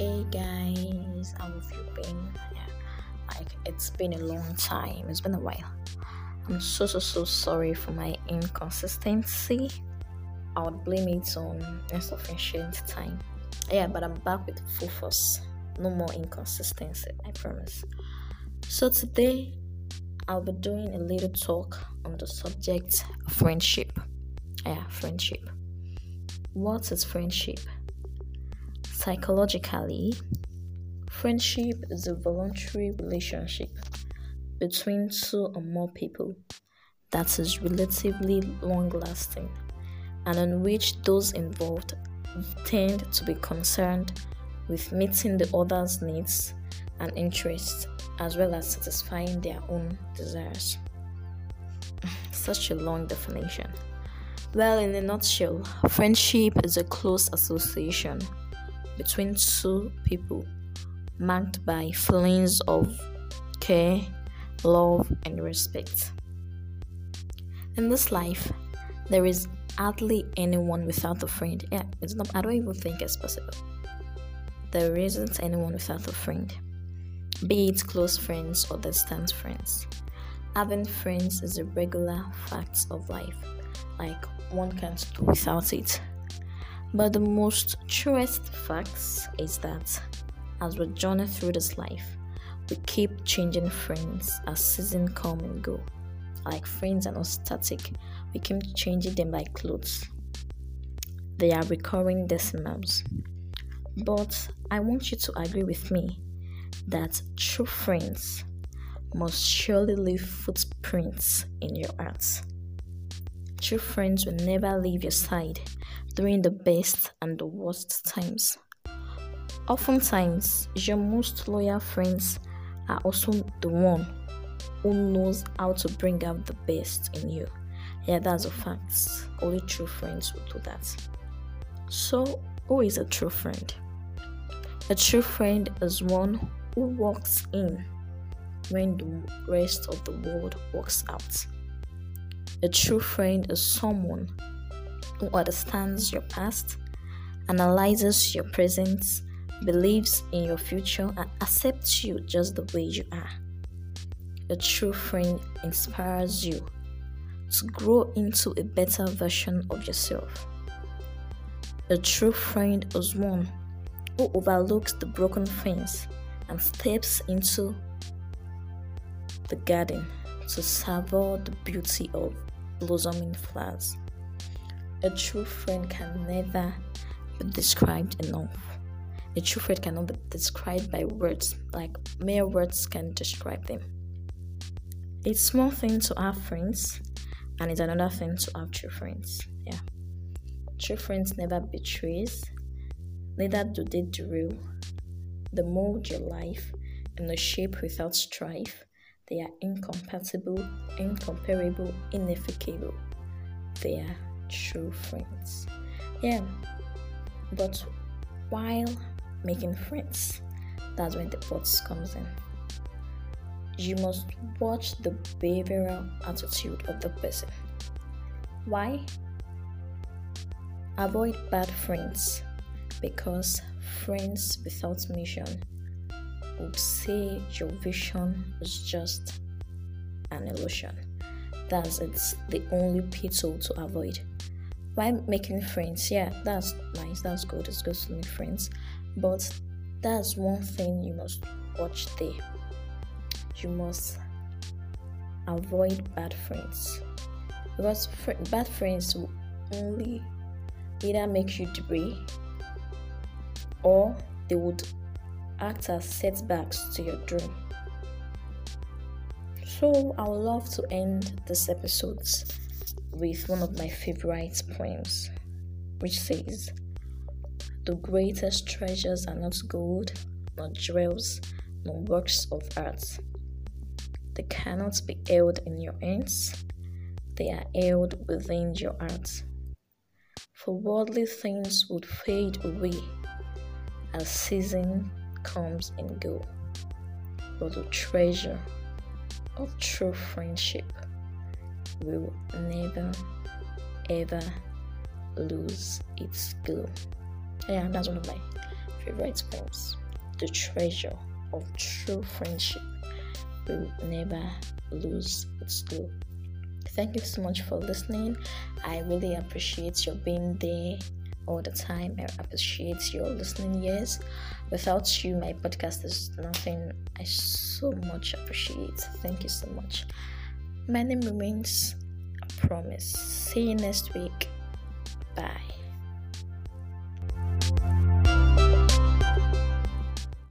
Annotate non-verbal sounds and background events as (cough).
Hey guys, how have you been? Yeah, like it's been a long time, it's been a while. I'm so so so sorry for my inconsistency. I would blame it on insufficient time. Yeah, but I'm back with full force. No more inconsistency, I promise. So today I'll be doing a little talk on the subject of friendship. Yeah, friendship. What is friendship? Psychologically, friendship is a voluntary relationship between two or more people that is relatively long lasting and in which those involved tend to be concerned with meeting the other's needs and interests as well as satisfying their own desires. (sighs) Such a long definition. Well, in a nutshell, friendship is a close association between two people marked by feelings of care, love, and respect. In this life, there is hardly anyone without a friend. Yeah, it's not, I don't even think it's possible. There isn't anyone without a friend, be it close friends or distant friends. Having friends is a regular fact of life, like one can't do without it. But the most truest facts is that as we journey through this life, we keep changing friends as seasons come and go. Like friends are not static, we keep changing them like clothes. They are recurring decimals. But I want you to agree with me that true friends must surely leave footprints in your hearts. True friends will never leave your side during the best and the worst times. Oftentimes, your most loyal friends are also the one who knows how to bring out the best in you. Yeah, that's a fact. Only true friends will do that. So, who is a true friend? A true friend is one who walks in when the rest of the world walks out. A true friend is someone who understands your past, analyzes your present, believes in your future, and accepts you just the way you are. A true friend inspires you to grow into a better version of yourself. A true friend is one who overlooks the broken fence and steps into the garden to savor the beauty of blossoming flowers. A true friend can never be described enough. A true friend cannot be described by words, like mere words can describe them. It's one thing to have friends, and it's another thing to have true friends. Yeah. True friends never betrays, neither do they derail. They mold your life in a shape without strife they are incompatible, incomparable, inefficable. They are true friends. Yeah, but while making friends, that's when the bots comes in. You must watch the behavioral attitude of the person. Why? Avoid bad friends because friends without mission would say your vision is just an illusion. That's it's the only pitfall to avoid. Why making friends? Yeah, that's nice, that's good, it's good to make friends. But that's one thing you must watch there. You must avoid bad friends. Because fr- bad friends will only either make you debris or they would act as setbacks to your dream. So, I would love to end this episode with one of my favorite poems, which says, The greatest treasures are not gold, nor jewels, nor works of art. They cannot be held in your hands, they are held within your heart. For worldly things would fade away as season comes and go, but the treasure of true friendship will never ever lose its glow. Yeah, that's one of my favorite poems. The treasure of true friendship will never lose its glow. Thank you so much for listening. I really appreciate your being there all the time. I appreciate your listening ears. Without you, my podcast is nothing. I so much appreciate. Thank you so much. My name remains a promise. See you next week. Bye.